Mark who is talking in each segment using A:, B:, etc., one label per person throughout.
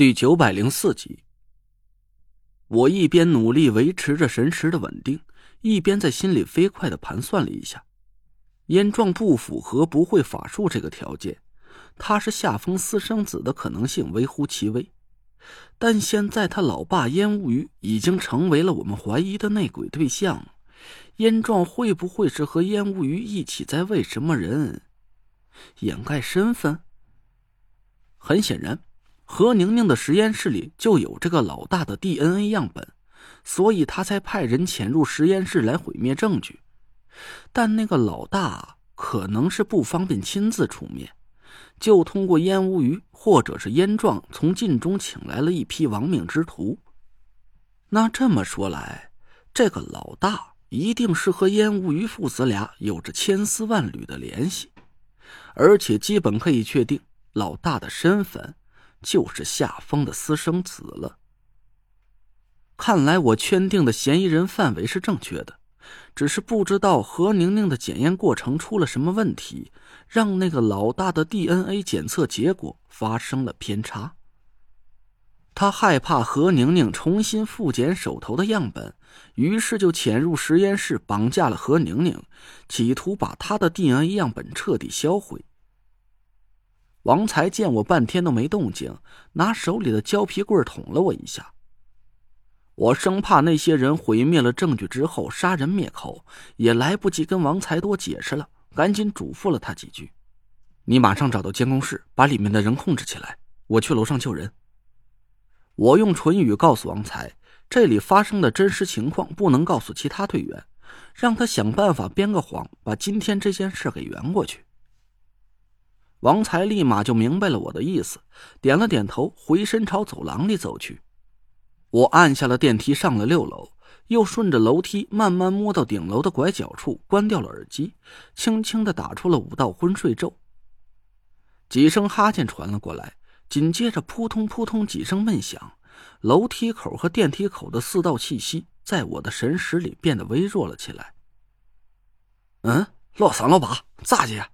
A: 第九百零四集，我一边努力维持着神识的稳定，一边在心里飞快的盘算了一下，燕壮不符合不会法术这个条件，他是夏风私生子的可能性微乎其微。但现在他老爸燕无鱼已经成为了我们怀疑的内鬼对象，燕壮会不会是和燕无鱼一起在为什么人掩盖身份？很显然。何宁宁的实验室里就有这个老大的 DNA 样本，所以他才派人潜入实验室来毁灭证据。但那个老大可能是不方便亲自出面，就通过烟无鱼或者是烟壮从晋中请来了一批亡命之徒。那这么说来，这个老大一定是和烟无鱼父子俩有着千丝万缕的联系，而且基本可以确定老大的身份。就是夏风的私生子了。看来我圈定的嫌疑人范围是正确的，只是不知道何宁宁的检验过程出了什么问题，让那个老大的 DNA 检测结果发生了偏差。他害怕何宁宁重新复检手头的样本，于是就潜入实验室绑架了何宁宁，企图把他的 DNA 样本彻底销毁。王才见我半天都没动静，拿手里的胶皮棍捅了我一下。我生怕那些人毁灭了证据之后杀人灭口，也来不及跟王才多解释了，赶紧嘱咐了他几句：“你马上找到监控室，把里面的人控制起来，我去楼上救人。”我用唇语告诉王才，这里发生的真实情况不能告诉其他队员，让他想办法编个谎，把今天这件事给圆过去。王才立马就明白了我的意思，点了点头，回身朝走廊里走去。我按下了电梯，上了六楼，又顺着楼梯慢慢摸到顶楼的拐角处，关掉了耳机，轻轻的打出了五道昏睡咒。几声哈欠传了过来，紧接着扑通扑通几声闷响，楼梯口和电梯口的四道气息在我的神识里变得微弱了起来。嗯，老三老八咋的？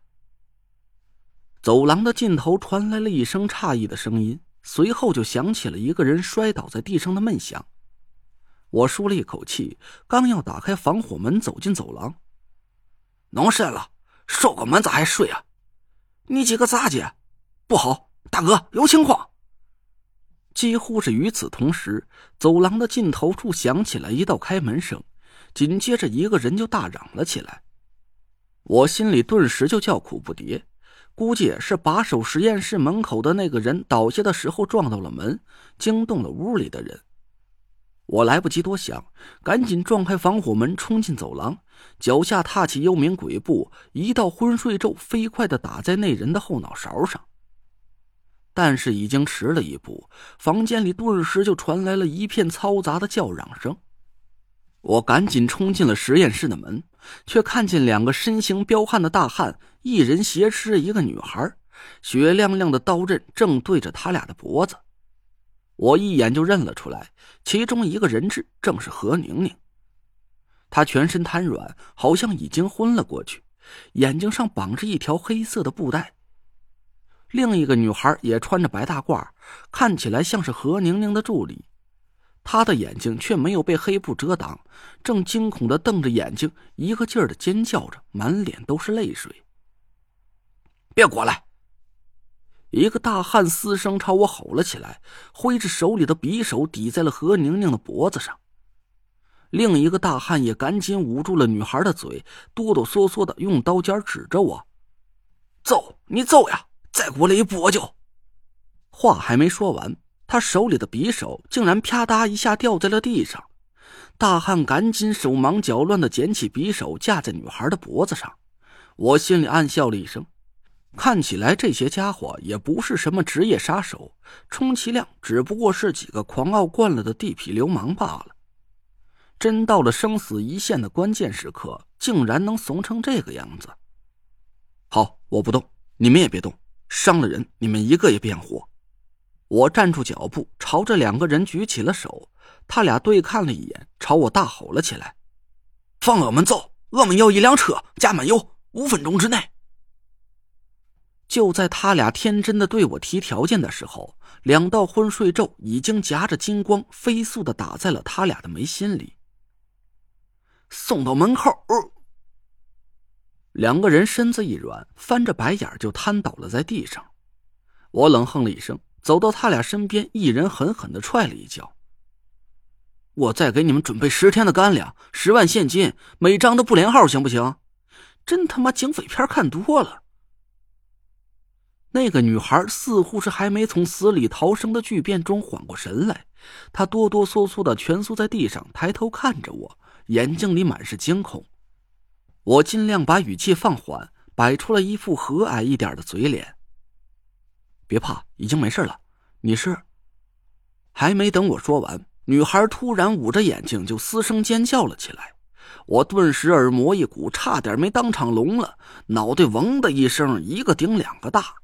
A: 走廊的尽头传来了一声诧异的声音，随后就响起了一个人摔倒在地上的闷响。我舒了一口气，刚要打开防火门走进走廊，弄甚了？守个门咋还睡啊？你几个咋的？不好，大哥有情况！几乎是与此同时，走廊的尽头处响起了一道开门声，紧接着一个人就大嚷了起来。我心里顿时就叫苦不迭。估计是把守实验室门口的那个人倒下的时候撞到了门，惊动了屋里的人。我来不及多想，赶紧撞开防火门，冲进走廊，脚下踏起幽冥鬼步，一道昏睡咒飞快的打在那人的后脑勺上。但是已经迟了一步，房间里顿时就传来了一片嘈杂的叫嚷声。我赶紧冲进了实验室的门，却看见两个身形彪悍的大汉，一人挟持着一个女孩，雪亮亮的刀刃正对着他俩的脖子。我一眼就认了出来，其中一个人质正是何宁宁。她全身瘫软，好像已经昏了过去，眼睛上绑着一条黑色的布带。另一个女孩也穿着白大褂，看起来像是何宁宁的助理。他的眼睛却没有被黑布遮挡，正惊恐的瞪着眼睛，一个劲儿的尖叫着，满脸都是泪水。别过来！一个大汉嘶声朝我吼了起来，挥着手里的匕首抵在了何宁宁的脖子上。另一个大汉也赶紧捂住了女孩的嘴，哆哆嗦嗦的用刀尖指着我：“揍，你揍呀！再过来一步我就……”话还没说完。他手里的匕首竟然啪嗒一下掉在了地上，大汉赶紧手忙脚乱的捡起匕首架在女孩的脖子上。我心里暗笑了一声，看起来这些家伙也不是什么职业杀手，充其量只不过是几个狂傲惯了的地痞流氓罢了。真到了生死一线的关键时刻，竟然能怂成这个样子。好，我不动，你们也别动，伤了人，你们一个也别想活。我站住脚步，朝着两个人举起了手。他俩对看了一眼，朝我大吼了起来：“放我们走！我们要一辆车加满油，五分钟之内。”就在他俩天真的对我提条件的时候，两道昏睡咒已经夹着金光，飞速的打在了他俩的眉心里。送到门口，两个人身子一软，翻着白眼就瘫倒了在地上。我冷哼了一声，走到他俩身边，一人狠狠的踹了一脚。我再给你们准备十天的干粮，十万现金，每张都不连号，行不行？真他妈警匪片看多了。那个女孩似乎是还没从死里逃生的巨变中缓过神来，她哆哆嗦嗦的蜷缩在地上，抬头看着我，眼睛里满是惊恐。我尽量把语气放缓，摆出了一副和蔼一点的嘴脸。别怕，已经没事了。你是？还没等我说完，女孩突然捂着眼睛就嘶声尖叫了起来。我顿时耳膜一鼓，差点没当场聋了，脑袋嗡的一声，一个顶两个大。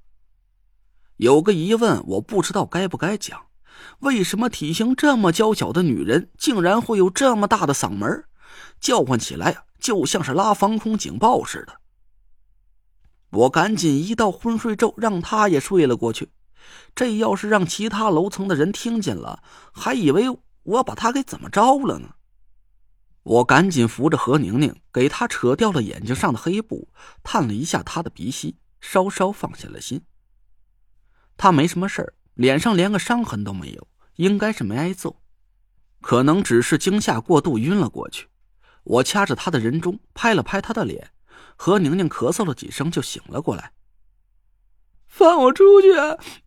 A: 有个疑问，我不知道该不该讲：为什么体型这么娇小的女人，竟然会有这么大的嗓门？叫唤起来就像是拉防空警报似的。我赶紧一道昏睡咒，让他也睡了过去。这要是让其他楼层的人听见了，还以为我把他给怎么着了呢？我赶紧扶着何宁宁，给她扯掉了眼睛上的黑布，探了一下她的鼻息，稍稍放下了心。他没什么事儿，脸上连个伤痕都没有，应该是没挨揍，可能只是惊吓过度晕了过去。我掐着他的人中，拍了拍他的脸，何宁宁咳嗽了几声就醒了过来。
B: 放我出去，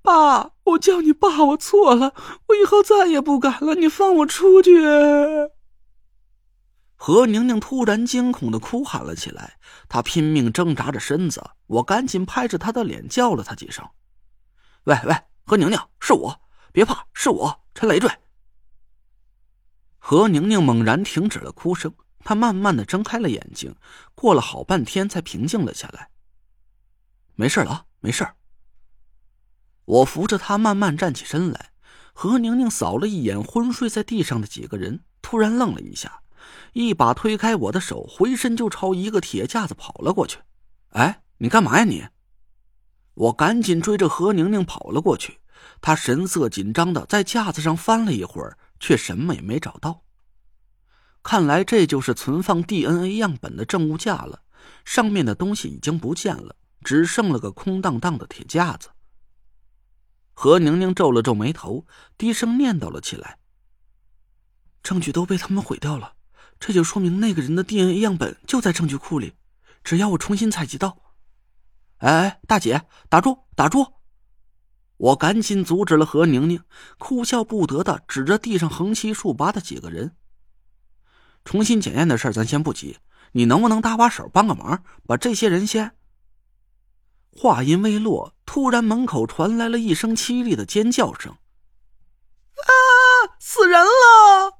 B: 爸！我叫你爸，我错了，我以后再也不敢了。你放我出去！
A: 何宁宁突然惊恐的哭喊了起来，她拼命挣扎着身子，我赶紧拍着她的脸，叫了她几声。喂喂，何宁宁，是我，别怕，是我，陈累赘。何宁宁猛然停止了哭声，他慢慢的睁开了眼睛，过了好半天才平静了下来。没事了，没事。我扶着他慢慢站起身来，何宁宁扫了一眼昏睡在地上的几个人，突然愣了一下，一把推开我的手，回身就朝一个铁架子跑了过去。哎，你干嘛呀你？我赶紧追着何宁宁跑了过去，她神色紧张的在架子上翻了一会儿，却什么也没找到。看来这就是存放 DNA 样本的证物架了，上面的东西已经不见了，只剩了个空荡荡的铁架子。何宁宁皱了皱眉头，低声念叨了起来：“
B: 证据都被他们毁掉了，这就说明那个人的 DNA 样本就在证据库里，只要我重新采集到。”
A: 哎哎，大姐，打住，打住！我赶紧阻止了何宁宁，哭笑不得的指着地上横七竖八的几个人。重新检验的事儿咱先不急，你能不能搭把手帮个忙，把这些人先……”话音未落，突然门口传来了一声凄厉的尖叫声：“啊，死人了！”